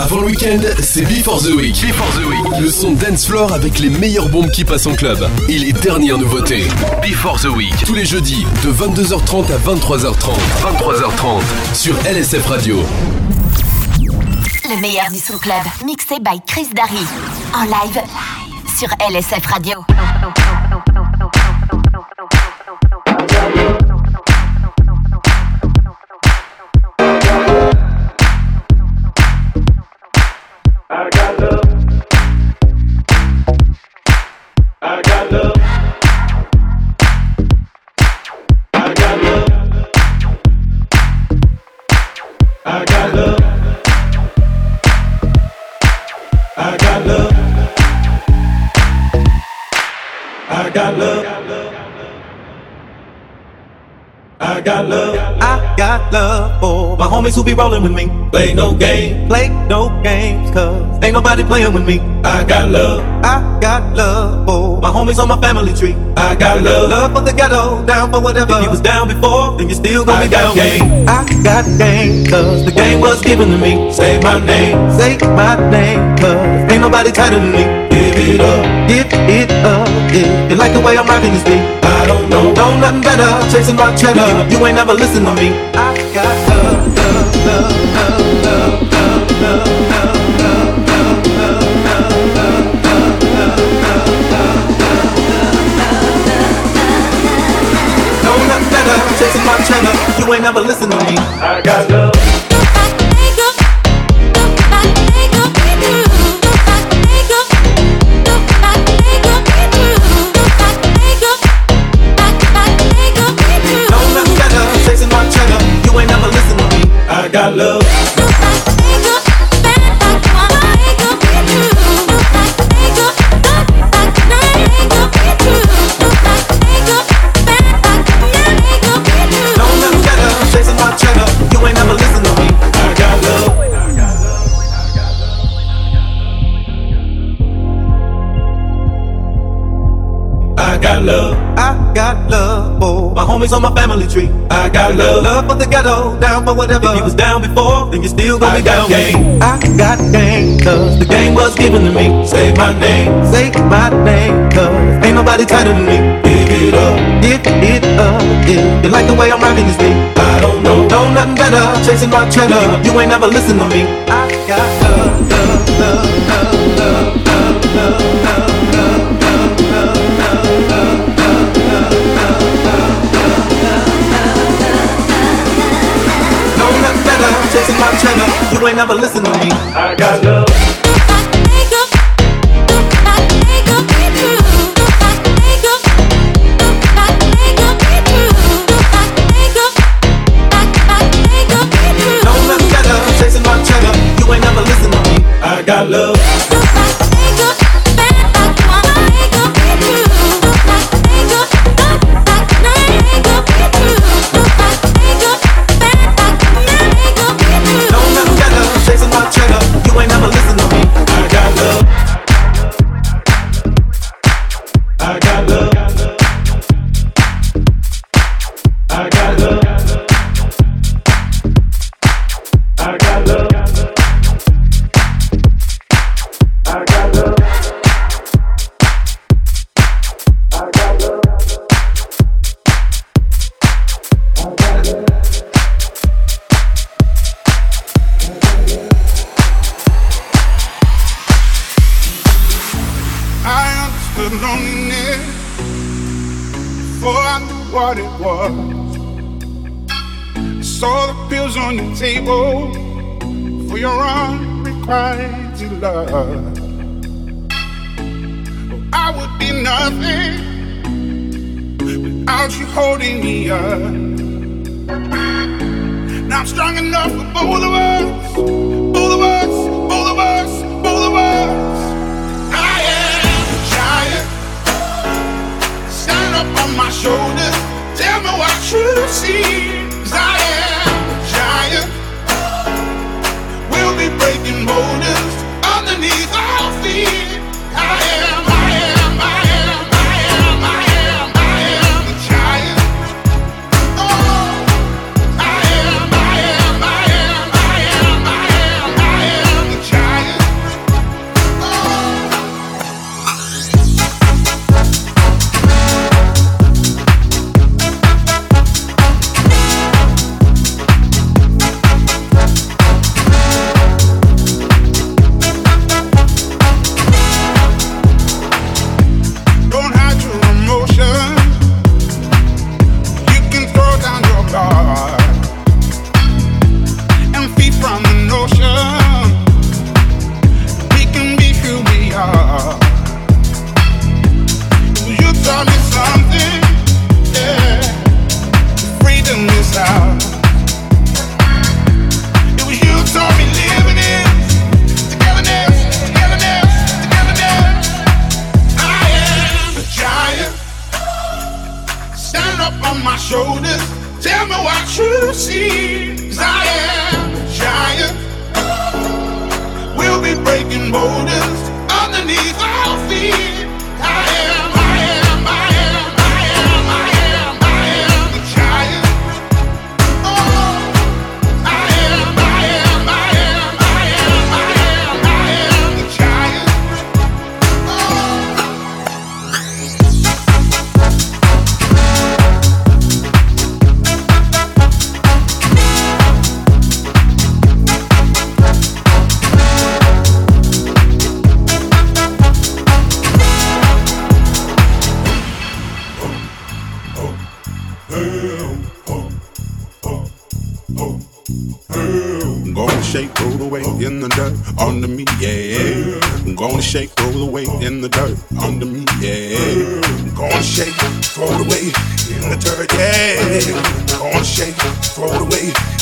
Avant le week-end, c'est Before the Week. Before the Week. Le son dance floor avec les meilleures bombes qui passent en club. Et les dernières nouveautés. Before the Week. Tous les jeudis, de 22h30 à 23h30. 23h30 sur LSF Radio. Le meilleur du son club, mixé by Chris Darry. En live sur LSF Radio. Got love. I got love for my homies who be rolling with me. Play no game, play no games, cause ain't nobody playing with me. I got love. I got love for my homies on my family tree. I got love. Love for the ghetto, down for whatever. If you was down before, then you still gonna I be down. Game. I got game, cause the game was given to me. Say my name, say my name, cause ain't nobody tighter than me. Give it up, give it up, yeah. You like the way I'm rocking this beat? I don't know, know nothing better. Chasing my cheddar, you ain't never listen to me. I got love, love, love, love, love, love, love, Chasing my cheddar, you ain't never listen to me. I got love. Got love. I got love. I got love. Oh, my homies on my family tree. I got love, love for the ghetto, down for whatever. If you was down before, then you still gonna be down. Game. I got game, cause the game was given to me. Say my name, say my name, cause ain't nobody tighter than me. Give it up, give it up, yeah. You like the way I'm rocking this beat? I don't know, know nothing better. Chasing my cheddar, you ain't never listen to me. I got love, love, love, love, love, love, love. chasing You ain't never listen to me. I got love. what it was. I saw the pills on the table for your unrequited love. I would be nothing without you holding me up. Now I'm strong enough for both of us. my shoulders. Tell me what you see. Cause I am a giant. We'll be breaking borders underneath on my shoulders. Tell me what you see. Cause I am a giant. We'll be breaking borders underneath under me, yeah. I'm Gonna shake, throw it away in the dirt under me, yeah. I'm Gonna shake, throw it away in the dirt, yeah. I'm Gonna shake, throw it away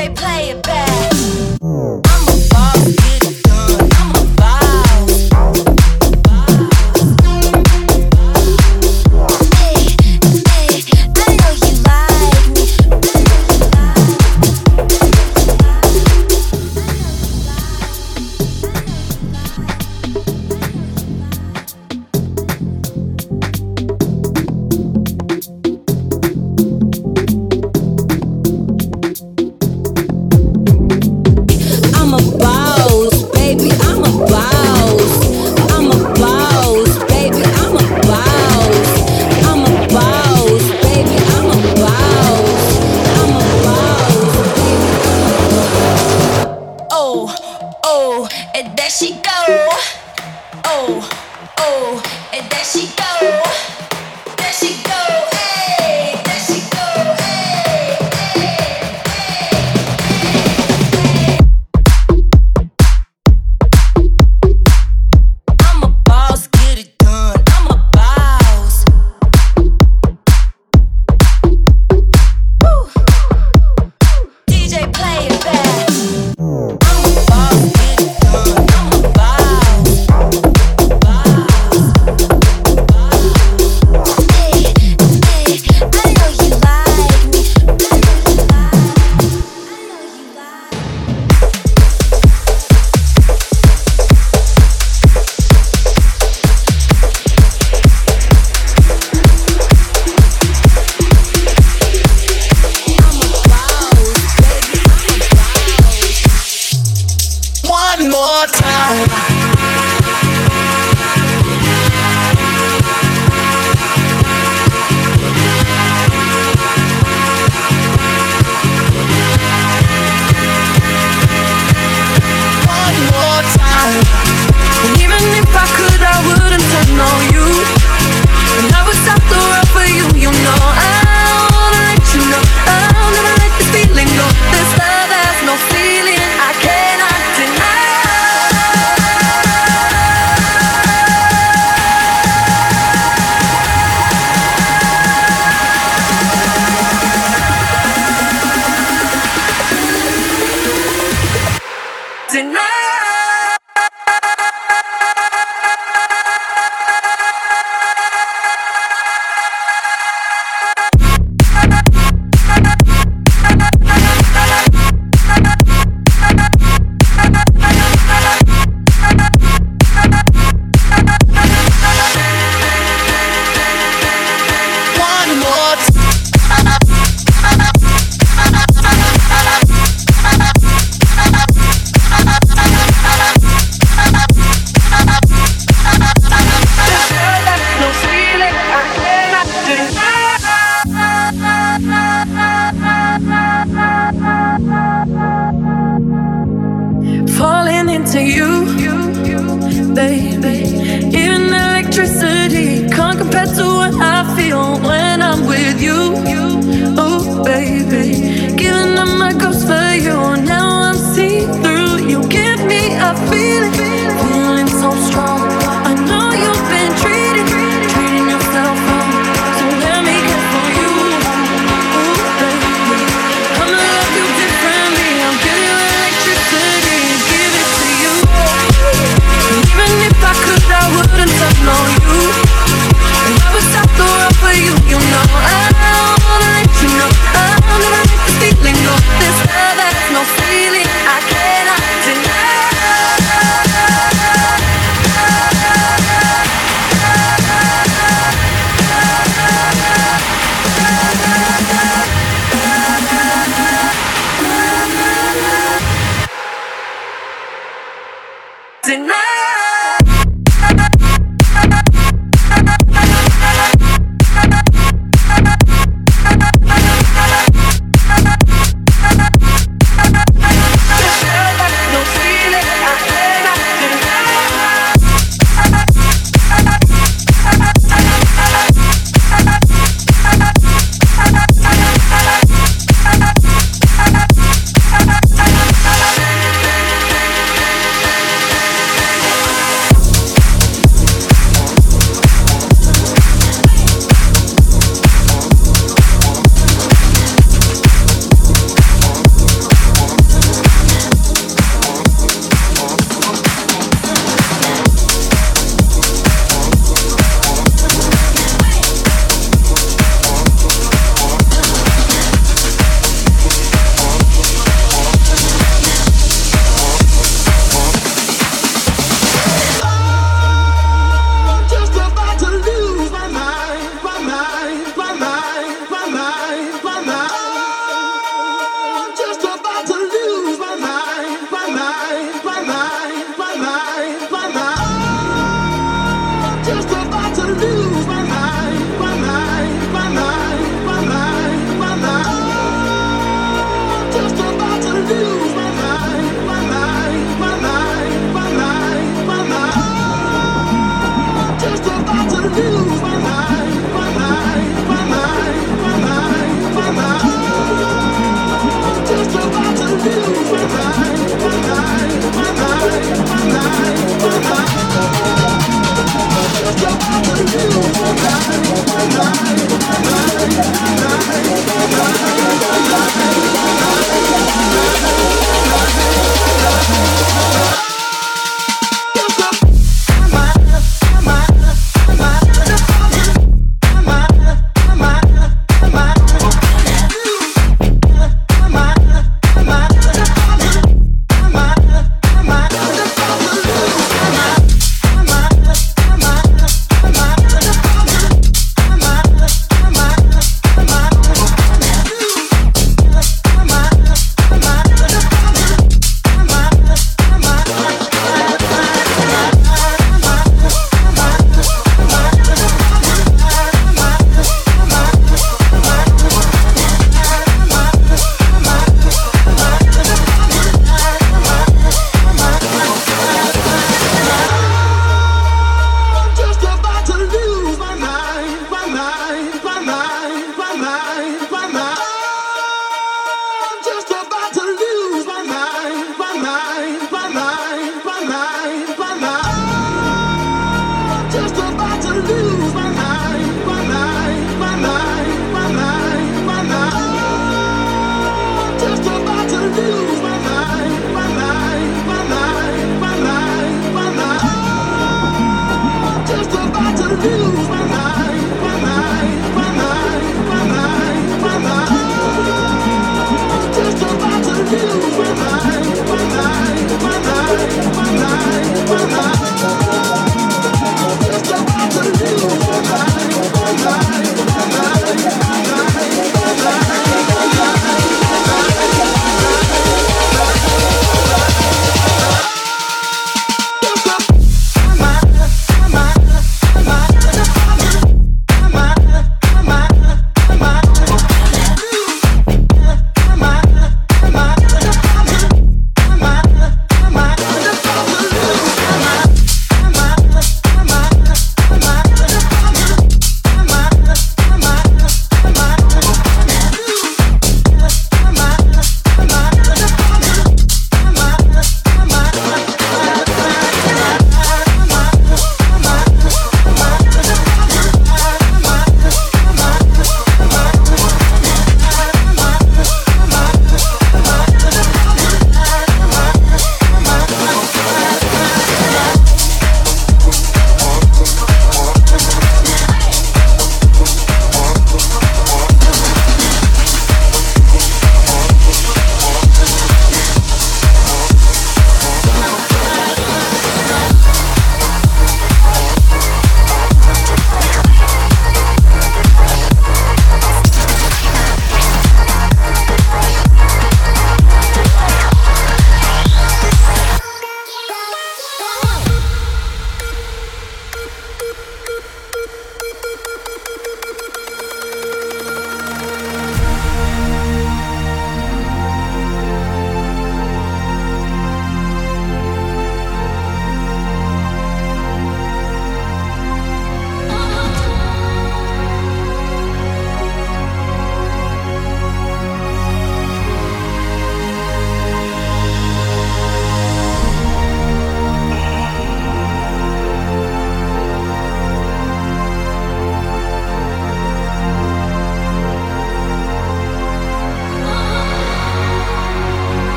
DJ, play it back. I'm a boss,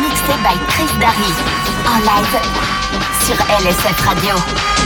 Mixé by Chris Darry. En live sur LSF Radio.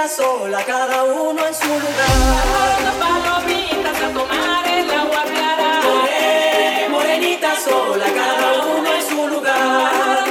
Morenita sola, cada uno en su lugar. Palomitas a tomar el agua clara. Morenita sola, cada uno en su lugar.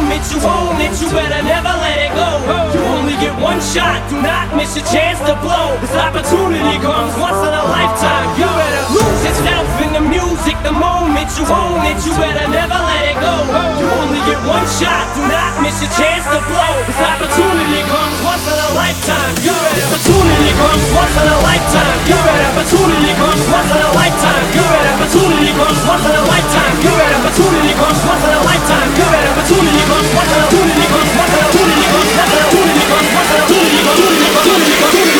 you own it, you better never let it go. You only get one shot. Do not miss your chance to blow. This opportunity comes once in a lifetime. You better lose yourself in the music. The moment you own it, you better never let it go. You only get one shot. Do not miss your chance to blow. This opportunity comes once in a lifetime. You better opportunity comes once in a lifetime. You better opportunity comes once in a lifetime. You better opportunity comes once in a lifetime. You better opportunity comes once in a lifetime. You better opportunity comes once in a opportunity comes once in a opportunity comes once in a opportunity comes once in a opportunity comes once in a opportunity comes once in a opportunity comes